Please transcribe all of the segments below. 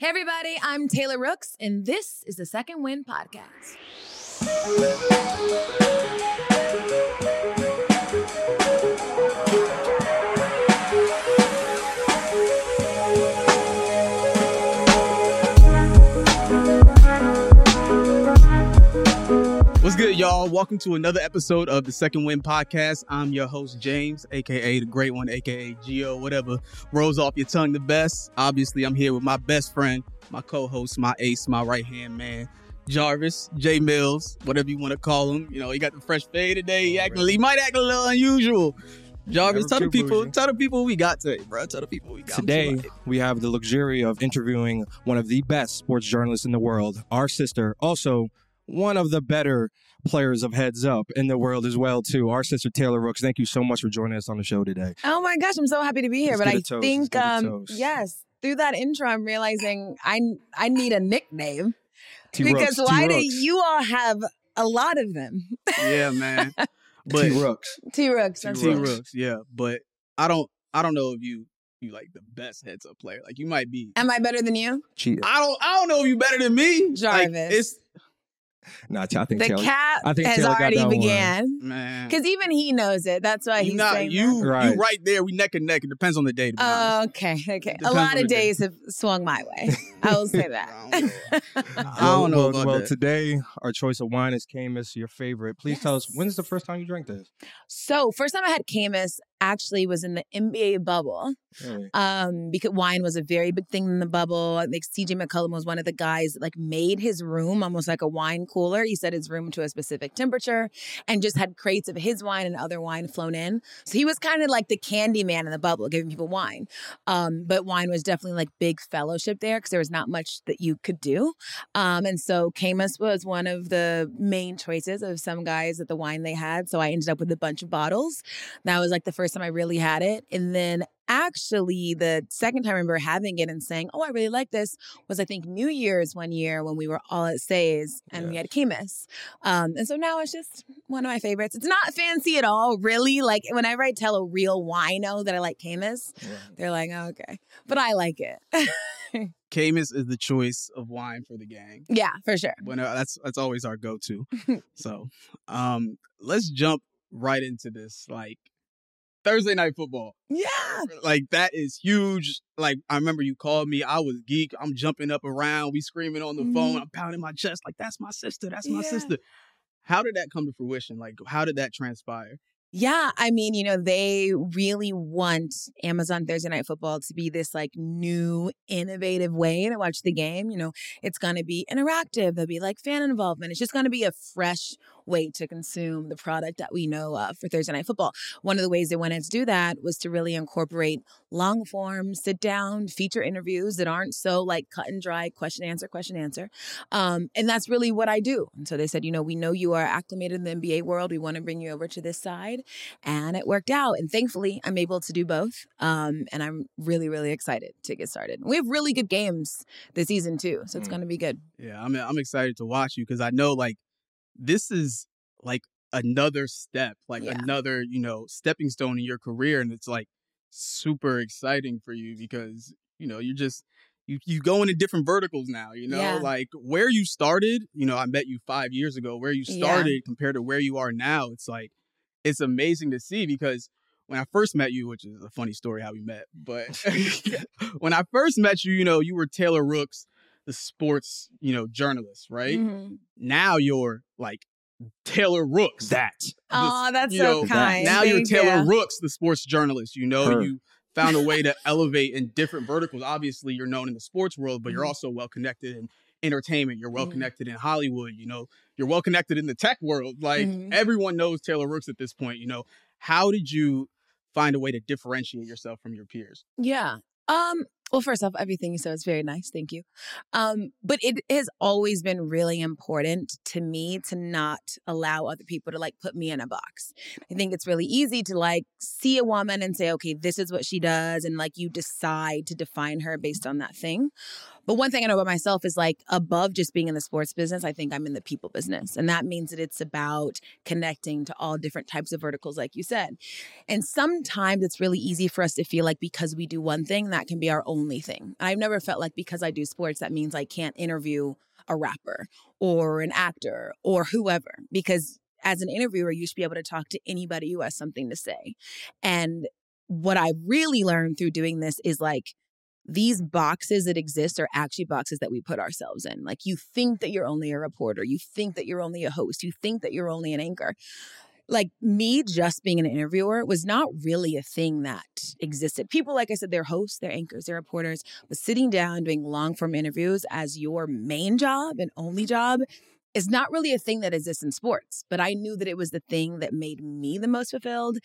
Hey, everybody, I'm Taylor Rooks, and this is the Second Wind Podcast. Y'all? Welcome to another episode of the Second Wind Podcast. I'm your host, James, aka the Great One, aka Geo, whatever rolls off your tongue the best. Obviously, I'm here with my best friend, my co-host, my ace, my right hand man, Jarvis, J Mills, whatever you want to call him. You know, he got the fresh fade today. He, acting, he might act a little unusual. Jarvis, Never tell the people, bougie. tell the people we got today, bro. Tell the people we got Today, we have the luxury of interviewing one of the best sports journalists in the world, our sister, also one of the better players of Heads Up in the world as well, too. Our sister Taylor Rooks. Thank you so much for joining us on the show today. Oh my gosh, I'm so happy to be here. Let's but get I a toast. think, Let's get a um, yes, through that intro, I'm realizing I I need a nickname T because Rooks, why T do you all have a lot of them? Yeah, man. But T Rooks. T Rooks. that's T it. Rooks, yeah. But I don't, I don't know if you, you like the best heads up player. Like you might be. Am I better than you? Cheater. I don't, I don't know if you better than me, Like, Jarvis. it's Nah, I think The Taylor. cat I think has Taylor already began. Because even he knows it. That's why he's not saying you, that. Right. you right there. We neck and neck. It depends on the day. To be honest. Oh, okay, okay. Depends a lot of the day. days have swung my way. I will say I that. don't know. I don't know well, about well, that. today, our choice of wine is Caymus, your favorite. Please tell us, when's the first time you drank this? so, first time I had Caymus actually was in the NBA bubble. Um because wine was a very big thing in the bubble like CJ McCollum was one of the guys that like made his room almost like a wine cooler. He set his room to a specific temperature and just had crates of his wine and other wine flown in. So he was kind of like the candy man in the bubble giving people wine. Um but wine was definitely like big fellowship there because there was not much that you could do. Um and so Caymus was one of the main choices of some guys at the wine they had. So i ended up with a bunch of bottles. That was like the first time i really had it and then actually the second time I remember having it and saying, "Oh, I really like this," was I think New Year's one year when we were all at Say's and we had Caymus. Um, and so now it's just one of my favorites. It's not fancy at all, really. Like whenever I tell a real wino that I like Caymus, they're like, oh, "Okay," but I like it. Caymus is the choice of wine for the gang. yeah, for sure. When uh, that's that's always our go-to. so, um, let's jump right into this. Like Thursday night football. Yeah. Like that is huge. Like I remember you called me. I was geek. I'm jumping up around. We screaming on the phone. Mhm. I'm pounding my chest. Like that's my sister. That's my Yeah. sister. How did that come to fruition? Like how did that transpire? Yeah, I mean, you know, they really want Amazon Thursday Night Football to be this like new, innovative way to watch the game. You know, it's going to be interactive. There'll be like fan involvement. It's just going to be a fresh way to consume the product that we know of for Thursday Night Football. One of the ways they wanted to do that was to really incorporate long form, sit down, feature interviews that aren't so like cut and dry, question answer, question answer. Um, and that's really what I do. And so they said, you know, we know you are acclimated in the NBA world. We want to bring you over to this side. And it worked out. And thankfully, I'm able to do both. Um, and I'm really, really excited to get started. We have really good games this season, too. So it's Mm. going to be good. Yeah, I'm I'm excited to watch you because I know like this is like another step, like Yeah. another, you know, stepping stone in your career. And it's like super exciting for you because, you know, you're just you you go into different verticals now, you know, Yeah. like where you started, you know, I met you five years ago, where you Yeah. started compared to where you are now, it's like it's amazing to see because when I first met you, which is a funny story how we met, but when I first met you, you know, you were Taylor Rooks, the sports, you know, journalist, right? Mhm. Now you're like Taylor Rooks. That. Oh, that's you so know, kind. Now you're Taylor you. Rooks, the sports journalist. You know, Her. you found a way to elevate in different verticals. Obviously, you're known in the sports world, but you're Mhm. also well connected in entertainment. You're well Mhm. connected in Hollywood. You know, you're well connected in the tech world. Like Mhm. everyone knows Taylor Rooks at this point. You know, how did you find a way to differentiate yourself from your peers? Yeah. Um, well, first off, everything you said is very nice. Thank you. Um, but it has always been really important to me to not allow other people to like put me in a box. I think it's really easy to like see a woman and say, okay, this is what she does, and like you decide to define her based on that thing. But one thing I know about myself is like above just being in the sports business, I think I'm in the people business. And that means that it's about connecting to all different types of verticals, like you said. And sometimes it's really easy for us to feel like because we do one thing, that can be our only thing. I've never felt like because I do sports, that means I can't interview a rapper or an actor or whoever, because as an interviewer, you should be able to talk to anybody who has something to say. And what I really learned through doing this is like, these boxes that exist are actually boxes that we put ourselves in. Like you think that you're only a reporter, you think that you're only a host, you think that you're only an anchor. Like me just being an interviewer was not really a thing that existed. People, like I said, they're hosts, they're anchors, they're reporters, but sitting down doing long form interviews as your main job and only job is not really a thing that exists in sports, but I knew that it was the thing that made me the most fulfilled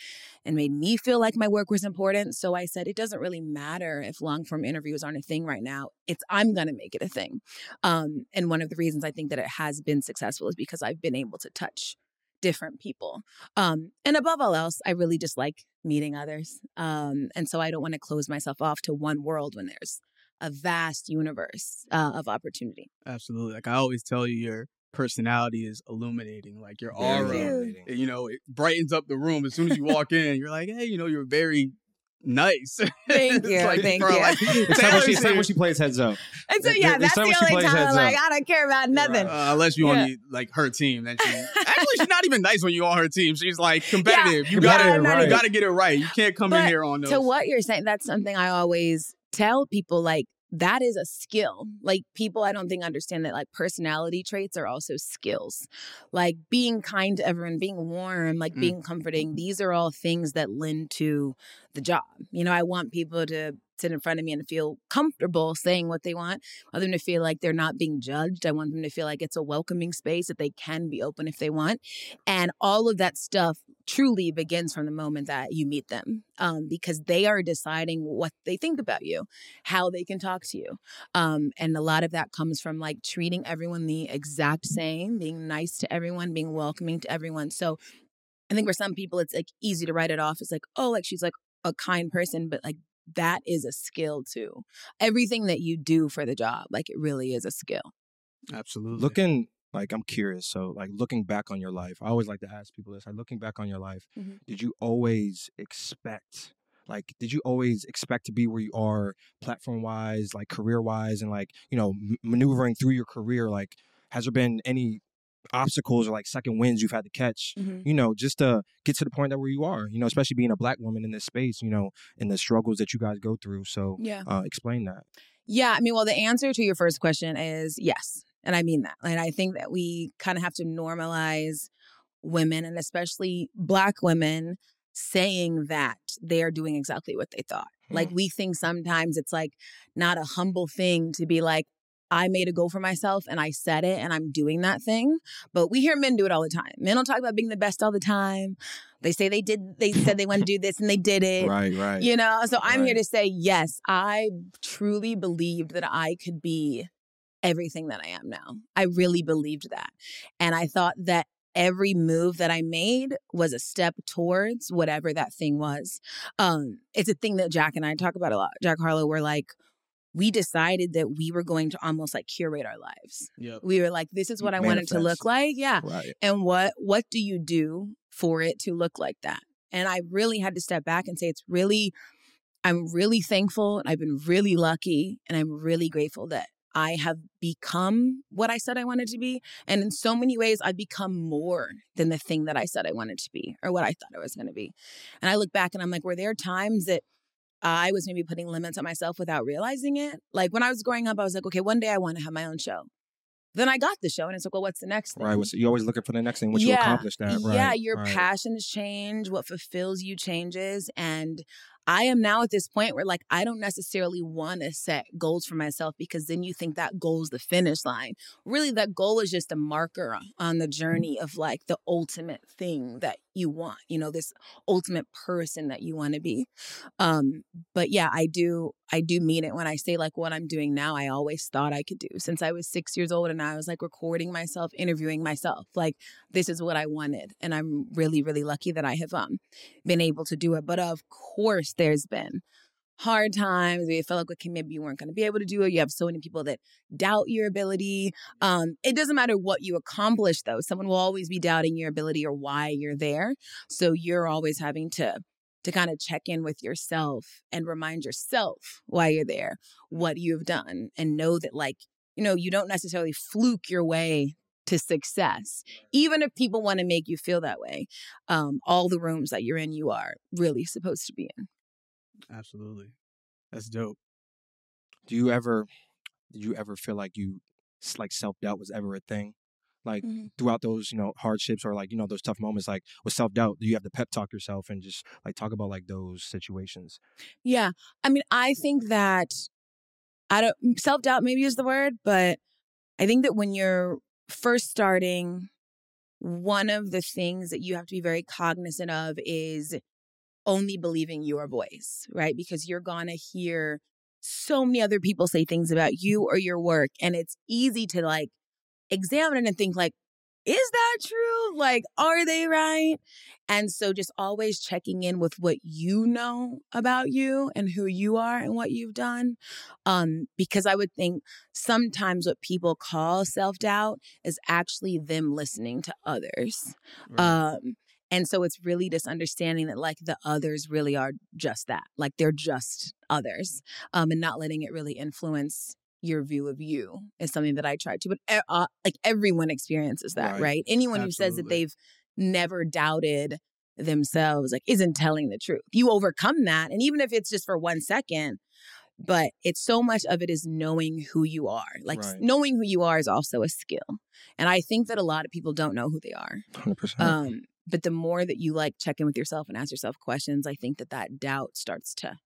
and made me feel like my work was important. So I said, it doesn't really matter if long form interviews aren't a thing right now. It's I'm going to make it a thing. Um, and one of the reasons I think that it has been successful is because I've been able to touch different people. Um, and above all else, I really just like meeting others. Um, and so I don't want to close myself off to one world when there's a vast universe uh, of opportunity. Absolutely. Like I always tell you, you're personality is illuminating. Like your aura, you know, it brightens up the room. As soon as you walk in, you're like, hey, you know, you're very nice. Thank you. like, thank you. Like, It's not when she, it's not when she plays heads up. and so yeah, it's that's the only time I'm like, up. I don't care about nothing. Uh, unless you Yeah. on the, like her team, then she actually she's not even nice when you're on her team. She's like competitive. You gotta Competitive, you right. gotta get it right. You can't come in here on those. to what you're saying, that's something I always tell people like that is a skill. Like people I don't think understand that like personality traits are also skills. Like being kind to everyone, being warm, like Mm. being comforting. These are all things that lend to the job. You know, I want people to sit in front of me and feel comfortable saying what they want. I want them to feel like they're not being judged. I want them to feel like it's a welcoming space that they can be open if they want. And all of that stuff truly begins from the moment that you meet them um, because they are deciding what they think about you, how they can talk to you. Um, and a lot of that comes from like treating everyone the exact same, being nice to everyone, being welcoming to everyone. So I think for some people, it's like easy to write it off It's like, oh, like she's like a kind person, but like that is a skill too. Everything that you do for the job, like it really is a skill. Absolutely. Looking like I'm curious. So like looking back on your life, I always like to ask people this. Like looking back on your life, Mhm. did you always expect like did you always expect to be where you are platform wise, like career wise and like, you know, m- maneuvering through your career like has there been any obstacles or like second wins you've had to catch you know, just to get to the point that where you are, you know, especially being a black woman in this space, you know, and the struggles that you guys go through. So, Yeah. uh, explain that. Yeah, I mean, well, the answer to your first question is yes. And I mean that. And I think that we kind of have to normalize women and especially black women saying that they are doing exactly what they thought. Like we think sometimes it's like not a humble thing to be like, I made a goal for myself and I said it and I'm doing that thing. But we hear men do it all the time. Men don't talk about being the best all the time. They say they did, they said they want to do this and they did it. Right, right. You know, so I'm here to say, yes, I truly believed that I could be everything that I am now. I really believed that. And I thought that every move that I made was a step towards whatever that thing was. Um, it's a thing that Jack and I talk about a lot. Jack Harlow, we're like, we decided that we were going to almost like curate our lives. Yep. We were like, this is what I wanted to look like. Yeah Right. and what what do you do for it to look like that and i really had to step back and say it's really i'm really thankful and i've been really lucky and i'm really grateful that i have become what i said i wanted to be and in so many ways i've become more than the thing that i said i wanted to be or what i thought i was going to be and i look back and i'm like were there times that I was maybe putting limits on myself without realizing it. Like when I was growing up, I was like, okay, one day I want to have my own show. Then I got the show, and it's like, well, what's the next thing? Right. What's, you're always looking for the next thing. Once you accomplish that, right? Yeah, your right. passions change, what fulfills you changes. And I am now at this point where, like, I don't necessarily want to set goals for myself because then you think that goal is the finish line. Really, that goal is just a marker on the journey of like the ultimate thing that you want, you know, this ultimate person that you want to be. Um, but yeah, I do, I do mean it when I say like what I'm doing now, I always thought I could do since I was six years old and I was like recording myself, interviewing myself. Like, this is what I wanted. And I'm really, really lucky that I have um been able to do it. But of course there's been hard times, where you felt like okay, maybe you weren't going to be able to do it. You have so many people that doubt your ability. Um, it doesn't matter what you accomplish, though. Someone will always be doubting your ability or why you're there. So you're always having to to kind of check in with yourself and remind yourself why you're there, what you've done, and know that like you know you don't necessarily fluke your way to success even if people want to make you feel that way um, all the rooms that you're in you are really supposed to be in Absolutely. That's dope. Do you ever, did you ever feel like you, like self doubt was ever a thing? Like Mhm. throughout those, you know, hardships or like, you know, those tough moments, like with self doubt, do you have to pep talk yourself and just like talk about like those situations? Yeah. I mean, I think that I don't self doubt maybe is the word, but I think that when you're first starting, one of the things that you have to be very cognizant of is only believing your voice, right? Because you're going to hear so many other people say things about you or your work. And it's easy to like examine it and think, like, is that true? Like, are they right? And so just always checking in with what you know about you and who you are and what you've done. Um, because I would think sometimes what people call self doubt is actually them listening to others. Um, and so it's really just understanding that like the others really are just that, like they're just others, um, and not letting it really influence your view of you is something that I try to. But e- uh, like everyone experiences that, Right. right? Anyone who says that they've never doubted themselves, like isn't telling the truth. You overcome that, and even if it's just for one second. But it's so much of it is knowing who you are. Like Right. knowing who you are is also a skill. And I think that a lot of people don't know who they are. 100%. Um, but the more that you like check in with yourself and ask yourself questions, I think that that doubt starts to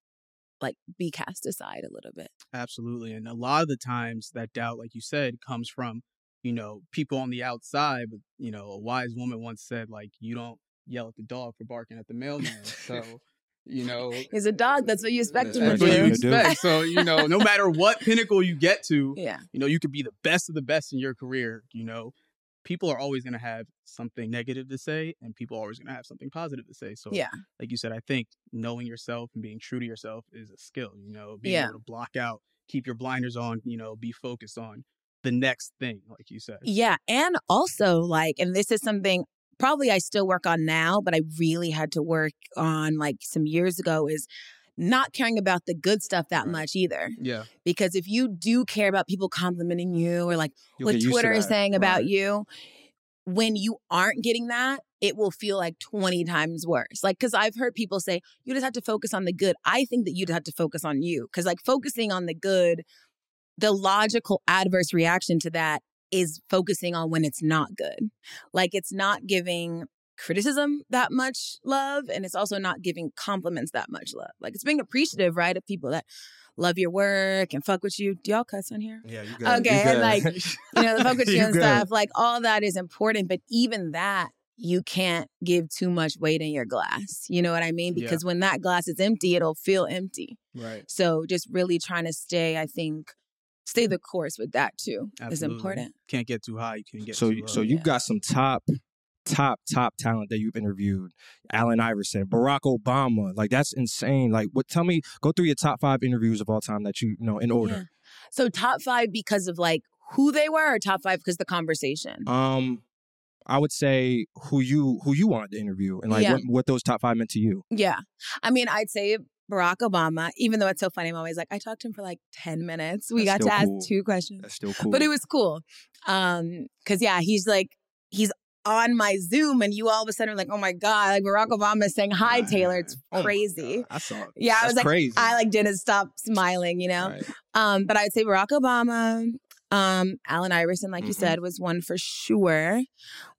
like be cast aside a little bit. Absolutely. And a lot of the times that doubt, like you said, comes from, you know, people on the outside. But, you know, a wise woman once said, like, you don't yell at the dog for barking at the mailman. So, you know, He's a dog. That's what you uh, expect him to that's what you do. expect. So, you know, no matter what pinnacle you get to, Yeah. you know, you could be the best of the best in your career, you know. People are always going to have something negative to say, and people are always going to have something positive to say. So, Yeah. like you said, I think knowing yourself and being true to yourself is a skill. You know, being Yeah. able to block out, keep your blinders on. You know, be focused on the next thing, like you said. Yeah. And also, like, and this is something probably I still work on now, but I really had to work on like some years ago is not caring about the good stuff that Right. much either. Yeah, Because if you do care about people complimenting you or like You'll what get used to Twitter is saying about Right. you, when you aren't getting that, it will feel like 20 times worse. Like, cause I've heard people say, you just have to focus on the good. I think that you'd have to focus on you. Cause like focusing on the good, the logical adverse reaction to that is focusing on when it's not good. Like it's not giving criticism that much love and it's also not giving compliments that much love. Like it's being appreciative, right, of people that love your work and fuck with you. Do y'all cuss on here? Yeah, you good. Okay, you and, like, you know, the fuck with you You and good. stuff. Like all that is important, but even that you can't give too much weight in your glass. You know what I mean? Yeah. Because when that glass is empty, it'll feel empty. right. So just really trying to stay, I think, stay the course with that too is important. Can't get too high. You can get so too low. so you've Yeah. got some top top top talent that you've interviewed allen iverson barack obama like that's insane like what tell me go through your top five interviews of all time that you, you know in order Yeah. So top five because of like who they were, or top five because the conversation. um i would say who you who you wanted to interview and like Yeah. what, what those top five meant to you yeah, I mean, I'd say Barack Obama. Even though it's so funny, I'm always like, I talked to him for like ten minutes. We That's got to ask cool. two questions. that's still cool but it was cool um because yeah he's like he's on my zoom and you all of a sudden are like oh my god like barack obama is saying hi taylor. It's Oh crazy. I saw it. Yeah, I was like, crazy. I like didn't stop smiling you know? Right. um but i'd say barack obama um allen iverson like you Mhm. said was one for sure.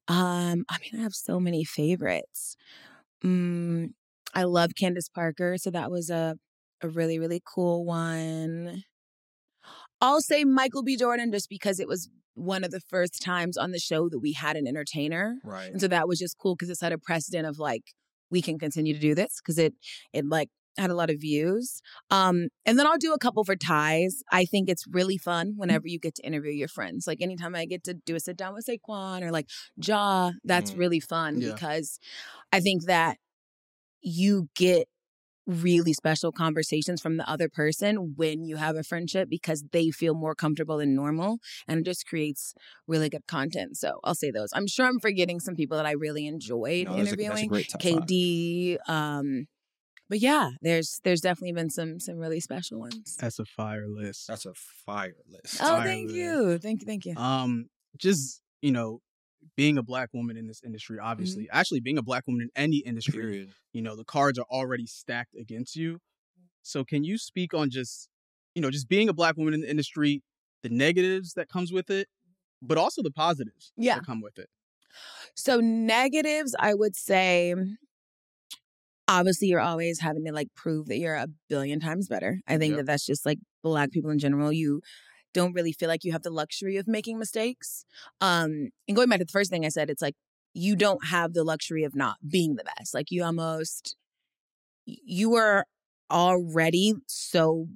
Um i mean i have so many favorites. Mm, i love candace parker so that was a a really really cool one. I'll say Michael B. Jordan just because it was one of the first times on the show that we had an entertainer. right And so that was just cool because it set a precedent of like, we can continue to do this because it, it like had a lot of views. Um, and then I'll do a couple for ties. I think it's really fun whenever you get to interview your friends. Like anytime I get to do a sit down with Saquon or like Ja, that's Mm. really fun Yeah. because I think that you get really special conversations from the other person when you have a friendship because they feel more comfortable than normal and it just creates really good content. So I'll say those. I'm sure I'm forgetting some people that I really enjoyed No, that's a- that's a interviewing. great. KD, um, but yeah, there's there's definitely been some some really special ones. That's a fire list. That's a fire list. Oh, fire thank list. you, thank you, thank you. Um, just you know, being a black woman in this industry, mm-hmm. obviously, actually being a black woman in any industry, Period. you know, the cards are already stacked against you. So, can you speak on just, you know, just being a black woman in the industry, the negatives that comes with it, but also the positives Yeah. that come with it? So negatives, I would say obviously you're always having to like prove that you're a billion times better. I think Yep. that that's just like black people in general. You don't really feel like you have the luxury of making mistakes. Um and going back to the first thing I said, it's like you don't have the luxury of not being the best. Like you almost you are already so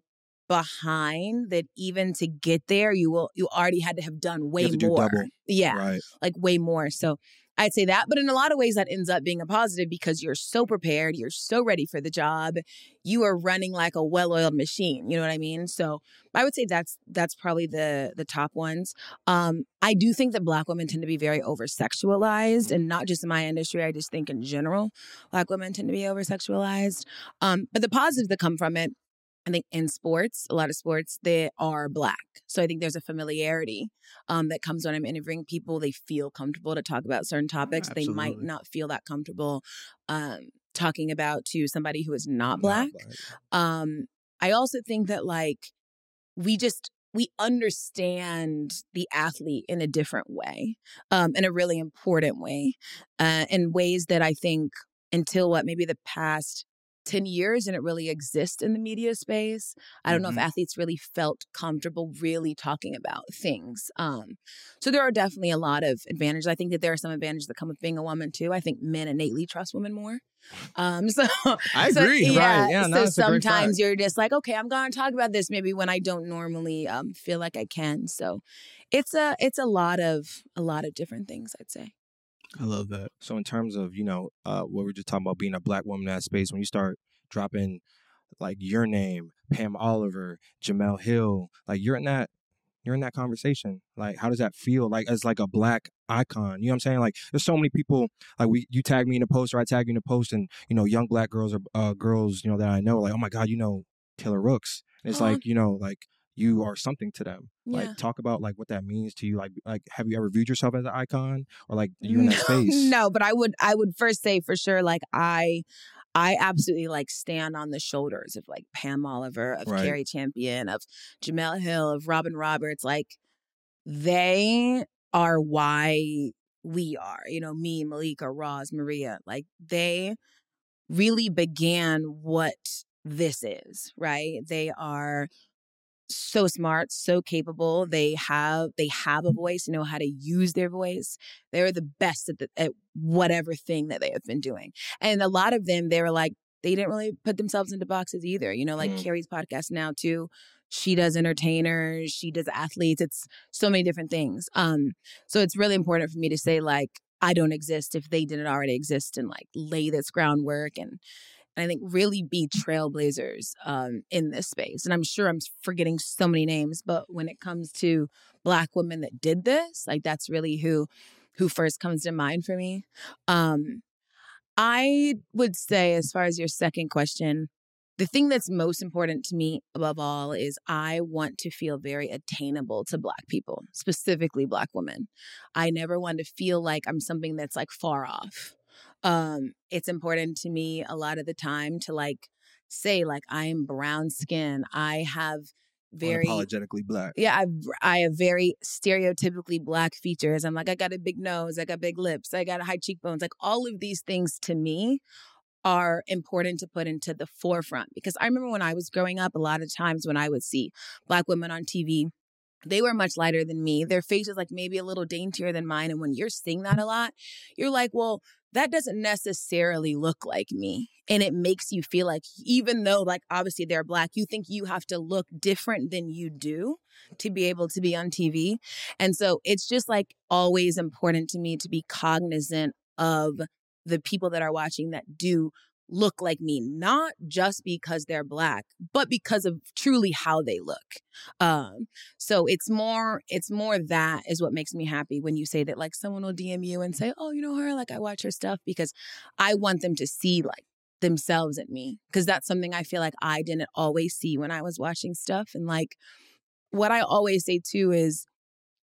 behind that even to get there you will you already had to have done way do more. double. Yeah Right. like way more. So I'd say that. But in a lot of ways, that ends up being a positive because you're so prepared, you're so ready for the job, you are running like a well-oiled machine. You know what I mean? So I would say that's that's probably the the top ones. Um, I do think that Black women tend to be very over sexualized, and not just in my industry. I just think in general, Black women tend to be over sexualized. Um, but the positives that come from it. I think in sports, a lot of sports, they are black. So I think there's a familiarity um, that comes when I'm interviewing people. They feel comfortable to talk about certain topics. They might not feel that comfortable um, talking about to somebody who is not black. Um, I also think that like we just we understand the athlete in a different way, um, in a really important way, uh, in ways that I think until what maybe the past 10 years and it really exists in the media space. I don't know if Mhm. athletes really felt comfortable really talking about things. Um, so there are definitely a lot of advantages. I think that there are some advantages that come with being a woman too. I think men innately trust women more. Um, so I so, agree. yeah, Right. Yeah, no, so sometimes you're just like, okay, I'm going to talk about this maybe when I don't normally um, feel like I can. So it's a it's a lot of a lot of different things. I'd say. I love that. So in terms of you know uh, what we we're just talking about being a black woman in that space, when you start dropping like your name, Pam Oliver, Jemele Hill, like you're in that you're in that conversation. Like how does that feel? Like as like a black icon, you know what I'm saying? Like there's so many people like we you tag me in a post or I tag you in a post, and you know young black girls or uh, girls you know that I know like oh my god you know Taylor Rooks. And it's Aw. like you know like you are something to them. Yeah. Like talk about like what that means to you. Like like have you ever viewed yourself as an icon or like you in that space? No, but I would I would first say for sure like I I absolutely like stand on the shoulders of like Pam Oliver, of Right. Cari Champion, of Jemele Hill, of Robin Roberts. Like they are why we are. You know, me, Malika, Roz, Maria. Like they really began what this is, right? They are so smart, so capable. They have they have a voice, know how to use their voice. They're the best at, the, at whatever thing that they have been doing. And a lot of them, they were like, they didn't really put themselves into boxes either. You know, like Mm. Cari's podcast now too. She does entertainers, she does athletes. It's so many different things. Um, so it's really important for me to say like I don't exist if they didn't already exist and like lay this groundwork and and I think really be trailblazers um, in this space. And I'm sure I'm forgetting so many names, but when it comes to Black women that did this, like that's really who who first comes to mind for me. Um, I would say, as far as your second question, the thing that's most important to me above all is I want to feel very attainable to Black people, specifically Black women. I never want to feel like I'm something that's like far off. Um, it's important to me a lot of the time to like say like I am brown skin. I have very apologetically black. yeah, I've I have very stereotypically black features. I'm like, I got a big nose, I got big lips, I got high cheekbones. Like all of these things to me are important to put into the forefront because I remember when I was growing up, a lot of times when I would see black women on TV, they were much lighter than me. Their face faces like maybe a little daintier than mine. And when you're seeing that a lot, you're like, well, that doesn't necessarily look like me. And it makes you feel like, even though, like, obviously they're black, you think you have to look different than you do to be able to be on TV. And so it's just like always important to me to be cognizant of the people that are watching that do look like me, not just because they're black, but because of truly how they look. Um, so it's more, it's more that is what makes me happy when you say that like someone will DM you and say, Oh, you know her, like I watch her stuff because I want them to see like themselves in me. Cause that's something I feel like I didn't always see when I was watching stuff. And like what I always say too is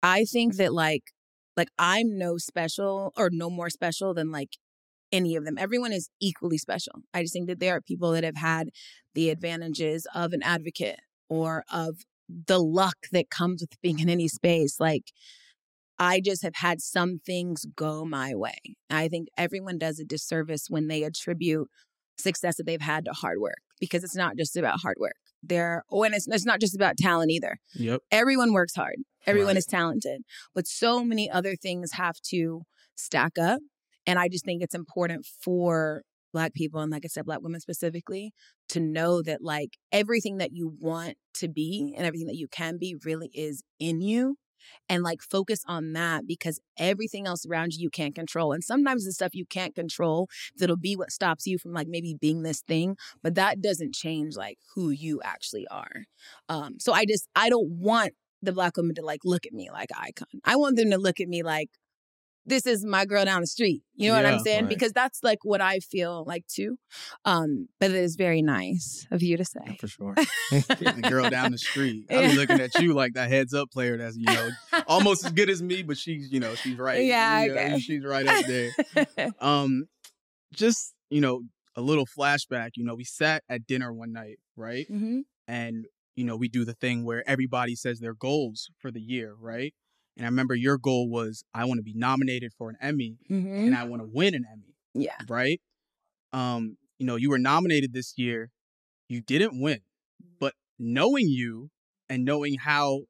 I think that like like I'm no special or no more special than like any of them. Everyone is equally special. I just think that there are people that have had the advantages of an advocate or of the luck that comes with being in any space. Like, I just have had some things go my way. I think everyone does a disservice when they attribute success that they've had to hard work because it's not just about hard work. There, oh, and it's, it's not just about talent either. Yep. Everyone works hard. Everyone Right. is talented, but so many other things have to stack up. And I just think it's important for Black people, and like I said, Black women specifically, to know that like everything that you want to be and everything that you can be really is in you. And like focus on that because everything else around you you can't control. And sometimes the stuff you can't control that'll be what stops you from like maybe being this thing, but that doesn't change like who you actually are. Um, so I just I don't want the black woman to like look at me like icon. I want them to look at me like this is my girl down the street. You know what I'm saying? right. Because that's like what I feel like too. Um, but it is very nice of you to Yeah, say. for sure. The girl down the street. I be looking at you like that heads up player that's, you know, almost as good as me, but she's, you know, she's right. Yeah, You know, okay. She's right up there. Um, just, you know, a little flashback, you know, we sat at dinner one night, right? hmm and you know we do the thing where everybody says their goals for the year right and i remember your goal was i want to be nominated for an emmy hmm and i want to win an emmy Yeah. right? Um you know you were nominated this year you didn't win but knowing you and knowing how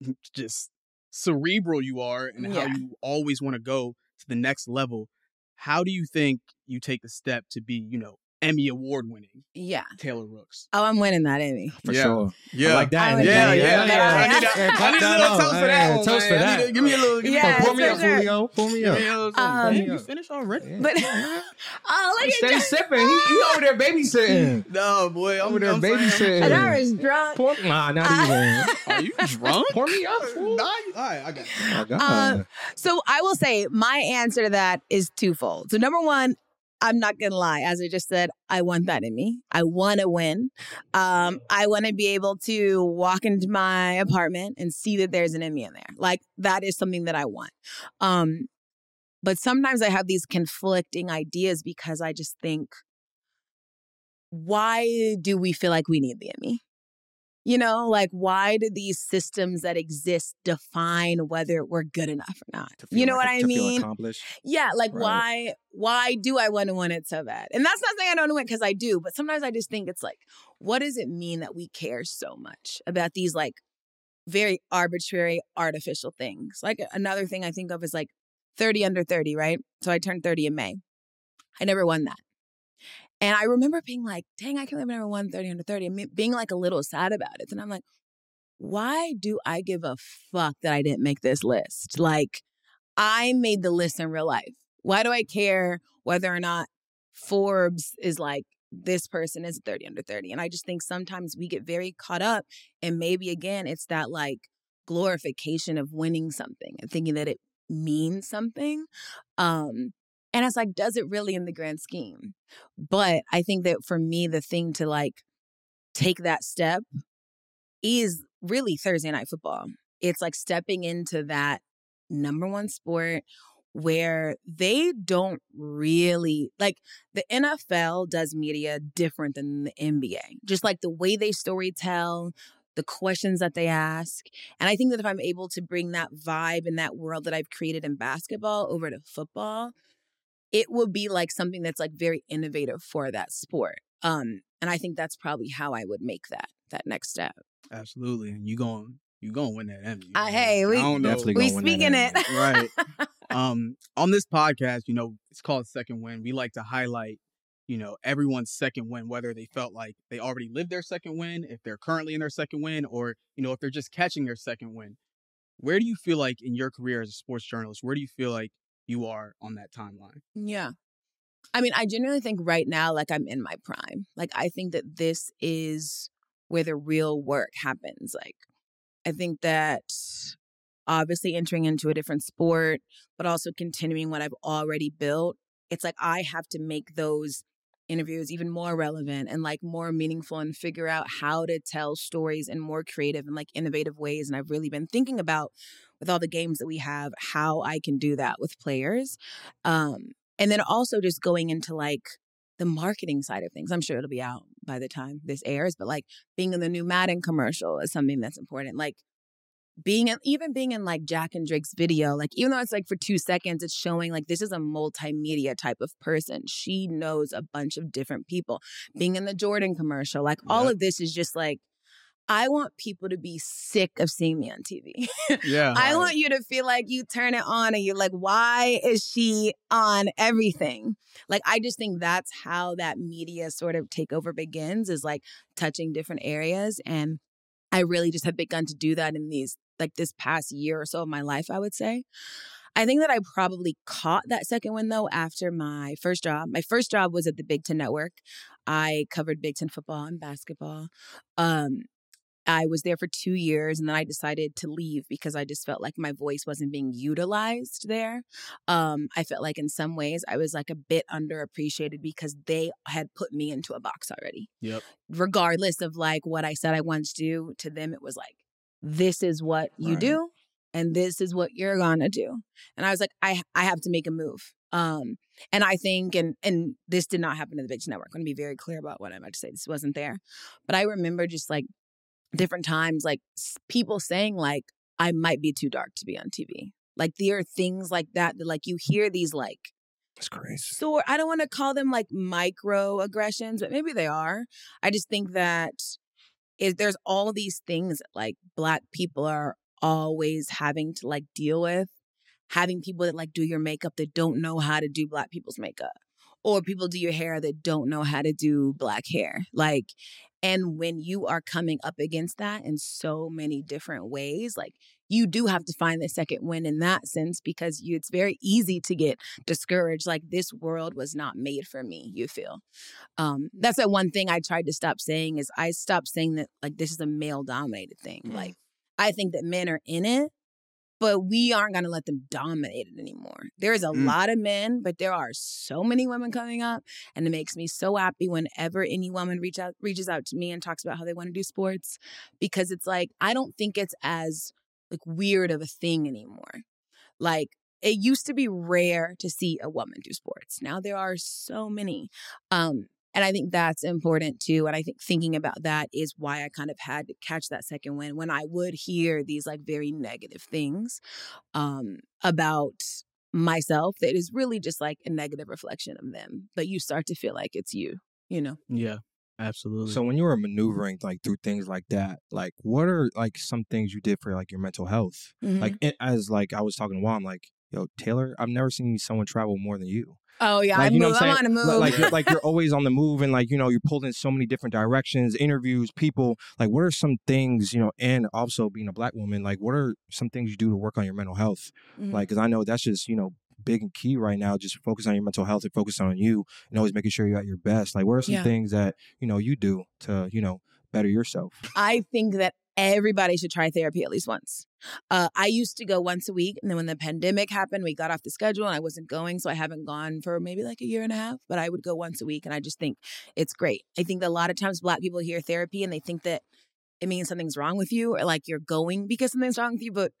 just cerebral you are and how you always want to go to the next level how do you think you take the step to be you know emmy award winning Yeah. taylor rooks Oh, I'm winning that, Emmy. For Yeah. sure. yeah I like that. I would yeah, yeah, yeah. I Yeah. need a, Yeah, I need a little toast for that Yeah, one, toast for I that. a- Give me a little. Give me Yeah, a Pour me up, sure. Julio. Pour me up. me a little something. Um, Damn, you finished already? But oh, look at Stay at sipping. He, he over there babysitting. No, boy. I'm Over there I'm babysitting. And I was drunk. Pour, nah, not Uh, even. Are you drunk? Pour me up. fool. Nah, you- all right, I got you. Oh, God. Uh, So I will say my answer to that is twofold. So number one, I'm not gonna lie. As I just said, I want that in me. I want to win. Um, I want to be able to walk into my apartment and see that there's an Emmy in there. Like that is something that I want. Um, but sometimes I have these conflicting ideas because I just think, why do we feel like we need the Emmy? You know, like why do these systems that exist define whether we're good enough or not? You know like- what I to feel mean? accomplished. Yeah, like Right. why why do I want to win it so bad? And that's not saying I don't want to win because I do, but sometimes I just think it's like, what does it mean that we care so much about these like very arbitrary, artificial things? Like another thing I think of is like 30 under 30, right? So I turned 30 in May. I never won that. And I remember being like, dang, I can't believe I never won 30 under 30. and me- being like a little sad about it. And I'm like, why do I give a fuck that I didn't make this list? Like, I made the list in real life. Why do I care whether or not Forbes is like, this person is 30 under 30? And I just think sometimes we get very caught up. And maybe again, it's that like glorification of winning something and thinking that it means something. Um, and it's like, does it really in the grand scheme? But I think that for me, the thing to like take that step is really Thursday night football. It's like stepping into that number one sport where they don't really like the NFL does media different than the NBA. Just like the way they story tell, the questions that they ask. And I think that if I'm able to bring that vibe and that world that I've created in basketball over to football, it would be like something that's like very innovative for that sport. Um, and I think that's probably how I would make that that next step. Absolutely. And you going you gonna win that Emmy. Uh, hey, we- I don't know. Definitely We win that speaking Emmy. it. right. Um, on this podcast, you know, it's called Second Wind. We like to highlight, you know, everyone's second win, whether they felt like they already lived their second win, if they're currently in their second win, or, you know, if they're just catching their second win. Where do you feel like in your career as a sports journalist, where do you feel like you are on that timeline? Yeah. I mean, I genuinely think right now, like I'm in my prime. Like I think that this is where the real work happens. Like I think that obviously entering into a different sport, but also continuing what I've already built. It's like I have to make those interviews even more relevant and like more meaningful and figure out how to tell stories in more creative and like innovative ways. And I've really been thinking about with all the games that we have, how I can do that with players. Um, and then also just going into like the marketing side of things. I'm sure it'll be out by the time this airs, but like being in the new Madden commercial is something that's important. Like being in, even being in like Jack and Drake's video, like even though it's like for two seconds, it's showing like this is a multimedia type of person. She knows a bunch of different people. Being in the Jordan commercial, like all of this is just like I want people to be sick of seeing me on TV. Yeah. I want you to feel like you turn it on and you're like, why is she on everything? Like, I just think that's how that media sort of takeover begins is like touching different areas. And I really just have begun to do that in these, like this past year or so of my life, I would say. I think that I probably caught that second one though after my first job. My first job was at the Big Ten Network. I covered Big Ten football and basketball. Um, I was there for two years and then I decided to leave because I just felt like my voice wasn't being utilized there. Um, I felt like in some ways I was like a bit underappreciated because they had put me into a box already. Yep. Regardless of like what I said I wanted to do, to them it was like, this is what you Right. do and this is what you're gonna do. And I was like, I I have to make a move. Um, and I think, and and this did not happen to the Big Ten Network. I'm gonna be very clear about what I'm about to say. This wasn't there, but I remember just like different times, like people saying like I might be too dark to be on TV. Like there are things like that that like you hear these like That's crazy. so I don't want to call them like microaggressions, but maybe they are. I just think that is there's all these things like black people are always having to like deal with. Having people that like do your makeup that don't know how to do black people's makeup. Or people do your hair that don't know how to do black hair. Like, and when you are coming up against that in so many different ways, like you do have to find the second win in that sense because you, it's very easy to get discouraged like this world was not made for me you feel um that's the one thing i tried to stop saying is i stopped saying that like this is a male dominated thing Mm. like i think that men are in it but we aren't going to let them dominate it anymore there's a Mm. lot of men but there are so many women coming up and it makes me so happy whenever any woman reach out reaches out to me and talks about how they want to do sports because it's like i don't think it's as like weird of a thing anymore like it used to be rare to see a woman do sports. Now there are so many. Um, and I think that's important too. And I think thinking about that is why I kind of had to catch that second win when I would hear these like very negative things um, about myself that is really just like a negative reflection of them. But you start to feel like it's you, you know? Yeah. Absolutely. So when you were maneuvering like through things like that, like what are like some things you did for like your mental health? Mhm. Like it, as like I was talking to Wall, I'm like, yo, Taylor, I've never seen someone travel more than you. oh, yeah, like, I you know move. I'm I'm on a move. Like, you're, like you're always on the move, and like you know, you're pulled in so many different directions, interviews, people. Like, what are some things you know? And also being a black woman, like, what are some things you do to work on your mental health? Mhm. Like, because I know that's just you know big and key right now. Just focus on your mental health and focus on you, and always making sure you're at your best. Like, what are some Yeah. things that you know you do to you know better yourself? I think that everybody should try therapy at least once. Uh, I used to go once a week, and then when the pandemic happened, we got off the schedule, and I wasn't going, so I haven't gone for maybe like a year and a half. But I would go once a week, and I just think it's great. I think a lot of times Black people hear therapy and they think that it means something's wrong with you, or like you're going because something's wrong with you, but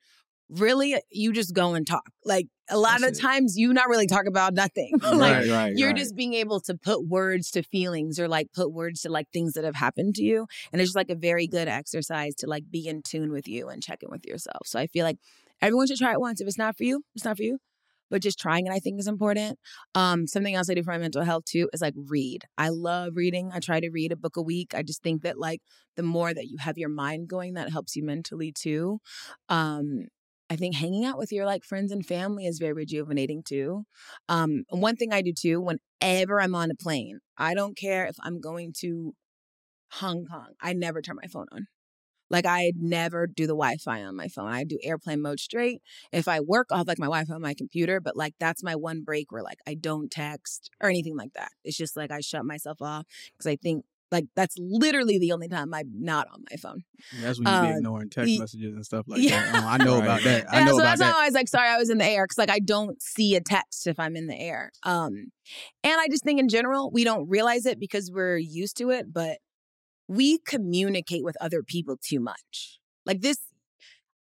really you just go and talk. Like a lot That's of it. times you not really talk about nothing. like right, right. you're right. just being able to put words to feelings or like put words to like things that have happened to you and it's just like a very good exercise to like be in tune with you and check in with yourself so i feel like everyone should try it once if it's not for you it's not for you but just trying it i think is important um something else i do for my mental health too is like read i love reading i try to read a book a week i just think that like the more that you have your mind going that helps you mentally too um I think hanging out with your like friends and family is very rejuvenating too. Um, one thing I do too, whenever I'm on a plane, I don't care if I'm going to Hong Kong. I never turn my phone on. Like I never do the Wi-Fi on my phone. I do airplane mode straight. If I work, I'll have like my Wi-Fi on my computer, but like that's my one break where like I don't text or anything like that. It's just like I shut myself off because I think like that's literally the only time I'm not on my phone. That's when you be Uh, ignoring text y- messages and stuff like Yeah. that. Oh, I know Right. about that. I Yeah, know so about that's why that. I was like, sorry, I was in the air because like I don't see a text if I'm in the air. Um, and I just think in general we don't realize it because we're used to it, but we communicate with other people too much. Like this,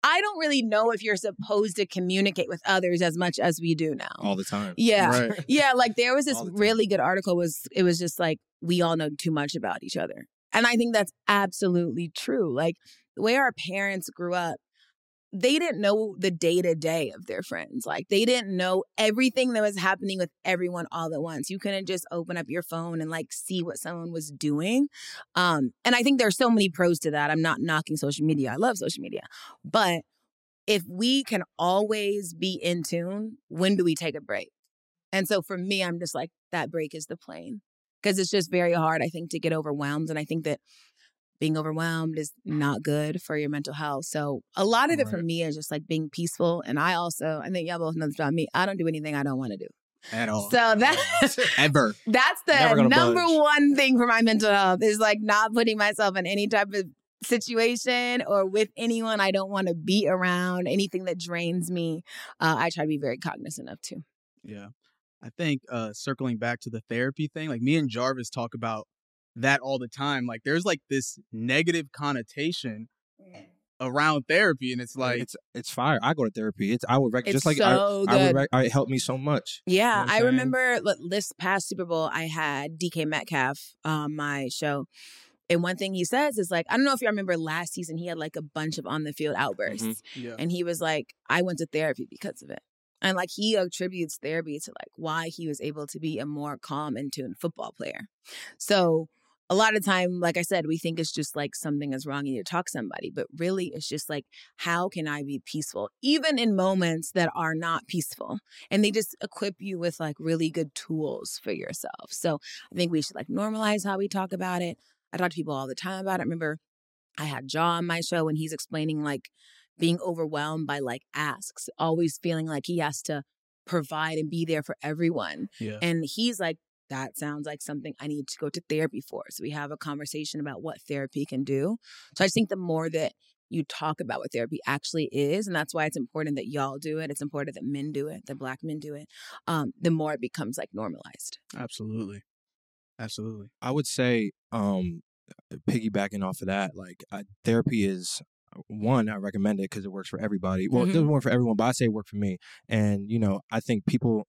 I don't really know if you're supposed to communicate with others as much as we do now. all the time. yeah, Right. yeah. Like there was this really good article. Was it was just like we all know too much about each other, and I think that's absolutely true. Like the way our parents grew up, they didn't know the day to day of their friends. Like they didn't know everything that was happening with everyone all at once. You couldn't just open up your phone and like see what someone was doing. Um, and I think there's so many pros to that. I'm not knocking social media. I love social media. But if we can always be in tune, when do we take a break? And so for me, I'm just like, that break is the plane. Because it's just very hard, I think, to get overwhelmed. And I think that being overwhelmed is not good for your mental health. So a lot of it for me is just like being peaceful. And I also, I think y'all both know this about me. I don't do anything I don't want to do. At all. So that Ever. that's the number budge. one thing for my mental health is like not putting myself in any type of situation or with anyone I don't want to be around, anything that drains me. Uh, I try to be very cognizant of too. Yeah. I think uh circling back to the therapy thing, like me and Jarvis talk about that all the time. Like there's like this negative connotation mm. around therapy and it's like it's it's fire. I go to therapy. It's I would rec- It's just like so I, I would good. rec- it helped me so much. Yeah, what I'm I saying? remember this past Super Bowl, I had DK Metcalf on my show. And one thing he says is like, I don't know if you remember last season, he had like a bunch of on the field mm-hmm, outbursts. yeah. And he was like, I went to therapy because of it. And like he attributes therapy to like why he was able to be a more calm and tuned football player. So a lot of time, like I said, we think it's just like something is wrong and you talk to somebody, but really it's just like, how can I be peaceful? Even in moments that are not peaceful. And they just equip you with like really good tools for yourself. So I think we should like normalize how we talk about it. I talk to people all the time about it. Remember I had Ja on my show and he's explaining like being overwhelmed by like asks, always feeling like he has to provide and be there for everyone. Yeah. And he's like, that sounds like something I need to go to therapy for. So we have a conversation about what therapy can do. So I just think the more that you talk about what therapy actually is, and that's why it's important that y'all do it. It's important that men do it, that black men do it. Um, the more it becomes like normalized. Absolutely. Absolutely. I would say, um, piggybacking off of that, like uh, therapy is one. I recommend it because it works for everybody. Well, it Mhm. doesn't work for everyone, but I say it worked for me. And you know, I think people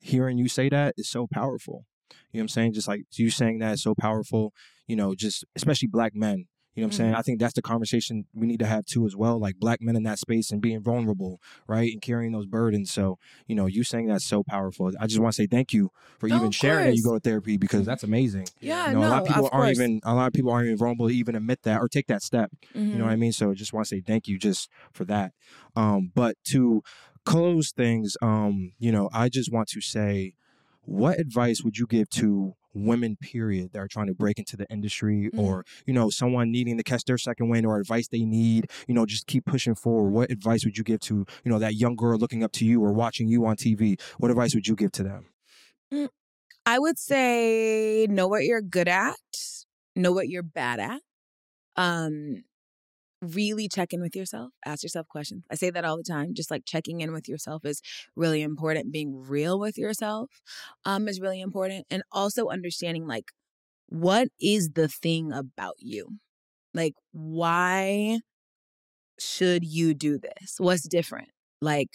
hearing you say that is so powerful. You know what I'm saying? Just like you saying that is so powerful. You know, just especially black men. You know what I'm saying? I think that's the conversation we need to have too as well. Like black men in that space and being vulnerable, right? And carrying those burdens. So, you know, you saying that's so powerful. I just want to say thank you for No, even sharing that you go to therapy because that's amazing. Yeah, You know, a lot of people of aren't course. even a lot of people aren't even vulnerable to even admit that or take that step. You Mm-hmm. know what I mean? So just want to say thank you just for that. Um, but to close things, um, you know, I just want to say, what advice would you give to women, period, that are trying to break into the industry Mhm. or, you know, someone needing to catch their second wind or advice they need, you know, just keep pushing forward. What advice would you give to, you know, that young girl looking up to you or watching you on TV? What advice would you give to them? I would say know what you're good at, know what you're bad at. Um really check in with yourself, ask yourself questions. I say that all the time, just like checking in with yourself is really important. Being real with yourself um is really important and also understanding like what is the thing about you? Like why should you do this? What's different? Like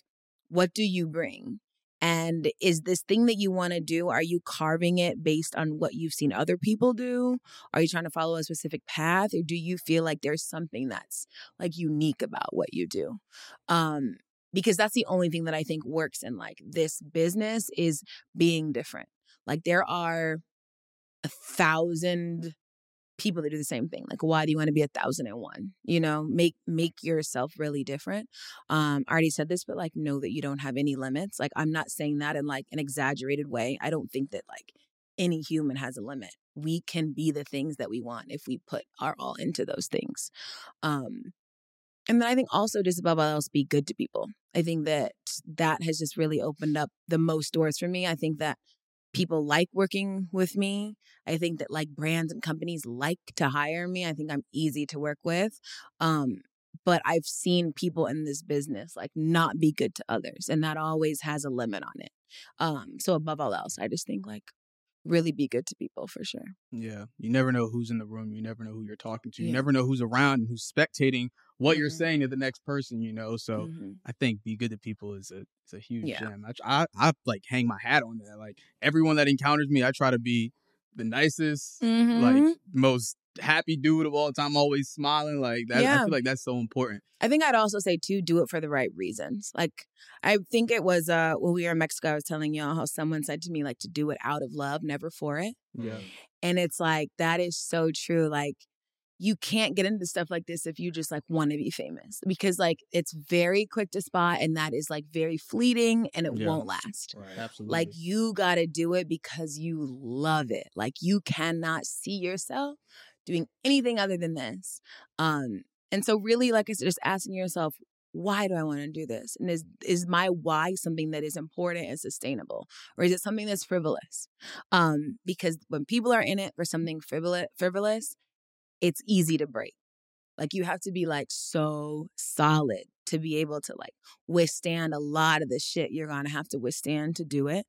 what do you bring? And is this thing that you want to do, are you carving it based on what you've seen other people do? Are you trying to follow a specific path? Or do you feel like there's something that's like unique about what you do? Um, because that's the only thing that I think works in like this business is being different. Like there are a thousand people that do the same thing. Like, why do you want to be a thousand and one? You know, make make yourself really different. Um, I already said this, but like know that you don't have any limits. Like, I'm not saying that in like an exaggerated way. I don't think that like any human has a limit. We can be the things that we want if we put our all into those things. Um, and then I think also just above all else, be good to people. I think that that has just really opened up the most doors for me. I think that people like working with me. I think that like brands and companies like to hire me. I think I'm easy to work with. Um, but I've seen people in this business like not be good to others, and that always has a limit on it. Um, so above all else, I just think like really be good to people for sure. Yeah, you never know who's in the room. You never know who you're talking to. You Yeah. never know who's around and who's spectating what you're Mhm. saying to the next person. You know, so Mhm. I think be good to people is a is a huge Yeah. gem. I, I I like hang my hat on that. Like everyone that encounters me, I try to be the nicest, Mhm. like most happy dude of all time, always smiling. Like that, I feel like that's so important. I think I'd also say too, do it for the right reasons. Like I think it was uh when we were in Mexico, I was telling y'all how someone said to me like to do it out of love, never for it. Yeah, And it's like that is so true. Like you can't get into stuff like this if you just like want to be famous because like it's very quick to spot and that is like very fleeting and it Yeah. won't last. Right. absolutely. Like you got to do it because you love it. Like you cannot see yourself doing anything other than this. Um and so really like I said just asking yourself why do I want to do this? And is is my why something that is important and sustainable or is it something that's frivolous? Um because when people are in it for something frivolous frivolous, it's easy to break. Like you have to be like so solid to be able to like withstand a lot of the shit you're gonna have to withstand to do it.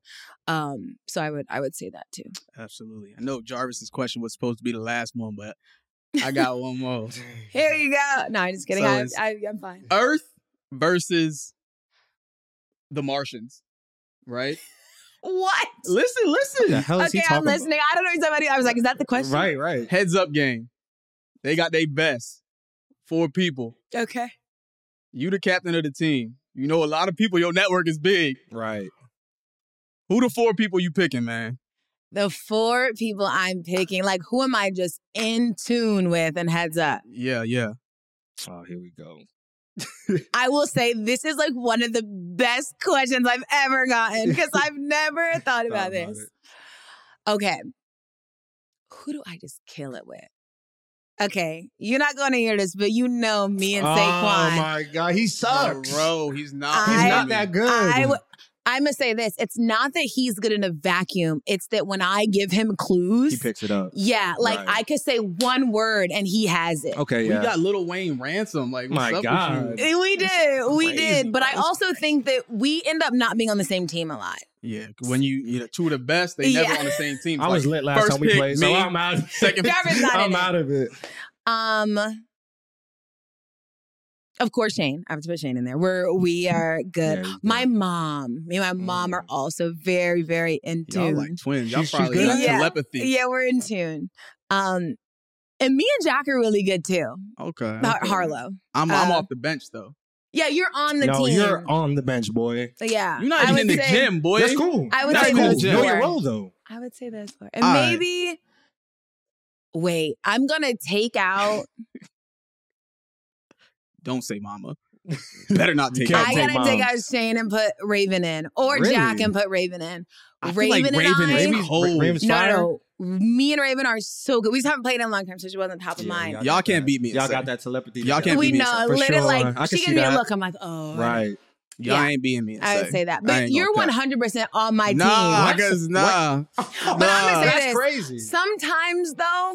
Um, so I would I would say that too. absolutely. I know Jarvis's question was supposed to be the last one, but I got one more. Here you go. No, I'm just kidding. So I, I, I'm fine. Earth versus the Martians, right? What? Listen, the listen. hell is he Okay, talking I'm listening. I don't know what somebody. I was like, is that the question? Right, right. Heads up game. They got their best. Four people. Okay. You the captain of the team. You know a lot of people. Your network is big. Right. Who the four people you picking, man? The four people I'm picking, like, who am I just in tune with? And heads up, Yeah, yeah. Oh, here we go. I will say this is like one of the best questions I've ever gotten because I've never thought Thought about about this. it. Okay. Who do I just kill it with? Okay, you're not going to hear this, but you know me and Saquon. Oh my god, he sucks. Bro, he's not. I- He's I- not that good. I w- I'm gonna say this: it's not that he's good in a vacuum. It's that when I give him clues, he picks it up. yeah, like Right. I could say one word and he has it. Okay, We got Little Wayne ransom. Like, what's My up God. with you? We did, we did, but I That was also think that we end up not being on the same team a lot. Yeah, when you, you know, two of the best, they never Yeah. on the same team. I was lit last time we pick, played, so I'm out. second pick- Jarvis I'm out of it. Um, of course, Shane. I have to put Shane in there. We're we are good. Yeah, my good. mom, me and my mom are Mm. also very, very in Y'all tune. like twins. Y'all She's- she's probably good got at that? telepathy. Yeah, we're in tune. Um, and me and Jack are really good too. Okay. Har- okay. Harlow. I'm I'm Uh, off the bench though. Yeah, you're on the no, team. you're on the bench, boy. yeah, You're not I even in the say- gym, boy. That's cool. I would That's say cool. those Know your role, though. I would say that's four, and All right. maybe. Wait, I'm gonna take out. Don't say mama. Better not take You it. can't I gotta take mom. out Shane and put Raven in, or Really? Jack and put Raven in. I feel like Raven and Raven I- is Raven's- cold. Raven's No, fire. no, me and Raven are so good. We just haven't played in a long time, so she wasn't top of Yeah, mind. y'all Y'all can't that. beat me Y'all got that telepathy. Y'all can't we beat me We know. For literally, sure. I like can she see gave me a that. look. I'm like, oh, Right. Y'all Yeah. ain't beating me. I would second. say that, but you're 100 percent on my Nah, team. because nah. But I'm gonna say That's this. crazy. Sometimes though,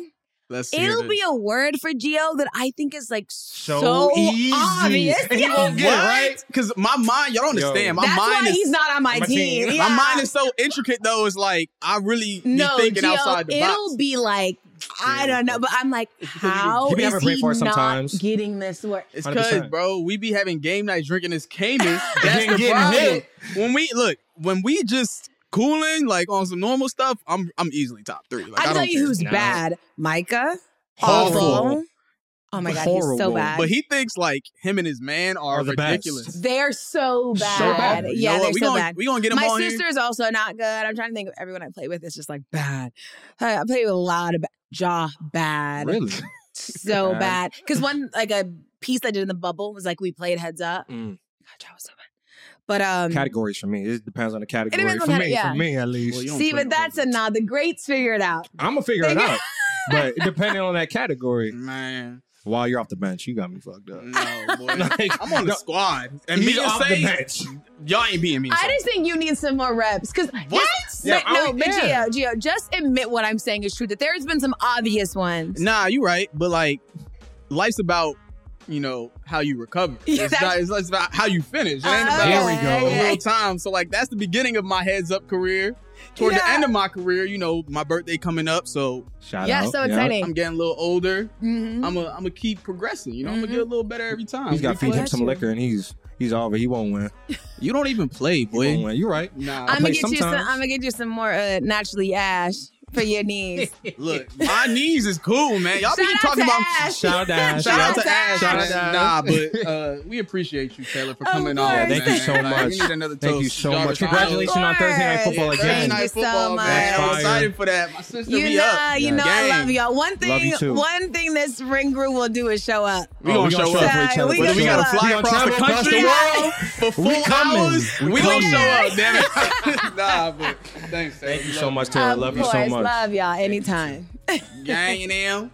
Let's hear it'll this. be a word for Gio that I think is like so, So easy. obvious. And he won't get it, right? Because my mind, y'all don't Yo. understand. My That's mind why is he's not on my, my team. team. Yeah. my mind is so intricate though. It's like I really no, be thinking Gio, outside the it'll box. be like I don't know, but I'm like, how He is having a brain he not sometimes. getting this word? It's because, bro, we be having game night drinking this Caymus. That's Getting- the problem. hit. When we look, when we just cooling like on some normal stuff, I'm I'm easily top three. Like, I, I tell don't you care. who's Nah. bad, Micah. Horrible. Awful. Oh my god, he's so bad. But he thinks like him and his man are, Are the best. ridiculous. they're so bad. bad. You Yeah, know they're we so gonna, bad. We gonna get him My on here. sister's also not good. I'm trying to think of everyone I play with is just like bad. I I play with a lot of ba- Ja bad. Really? So Bad. bad. Because one like a piece I did in the bubble was like we played heads up. Mm. God, Ja was so bad. But um, Categories for me. It depends on the category. depends on For cate- me, yeah. for me at least. Well, see, but that's a nah. The greats figure it out. I'm gonna figure it out. but depending on that category, Man, while you're off the bench, you got me fucked up. no, boy. Like, I'm on the no. squad. And me and off the bench. y'all ain't beating me. I just think you need some more reps because What? Yeah, but no, but yeah. Gio, Gio, just admit what I'm saying is true. That there's been some obvious ones. Nah, you right. But like, life's about you know how you recover. Yeah, it's, that's- not, it's, it's about how you finish. It ain't Oh, about Here we go. the real time. So like, that's the beginning of my heads up career. Toward the end of my career, you know, my birthday coming up, so Shout Yeah, out. so Yeah. exciting. I'm getting a little older. Mhm. I'm gonna I'm gonna keep progressing. You know, I'm Mhm. gonna get a little better every time. He's got to feed him some you. liquor, and he's he's over. He won't win. You don't even play, He won't boy. win. You're right. Nah, I'm gonna get you some. I'm gonna get you some more uh, naturally ash for your knees. look, my knees is cool, man. Y'all be Shout out talking about Ash. Shout out. Shout out to Ash. Shout out to Ash. Nah, but uh, we appreciate you, Taylor, for coming on. Yeah, thank you man. so Like, much. We need another Thank you so Jarvis much. Congratulations on Thursday Night Football again. Thank you Night so football, much. man. I'm excited for that. My sister, You we know, up. you know, I love y'all. One thing, one thing this ring group will do is show up. We gonna show up. for each other. We Whether gonna gotta fly across the We country for full We coming. hours, We we gonna show up. Damn it. nah, but thanks. Thank you so much, Taylor. Love you course, so much. love y'all anytime. Gang and them.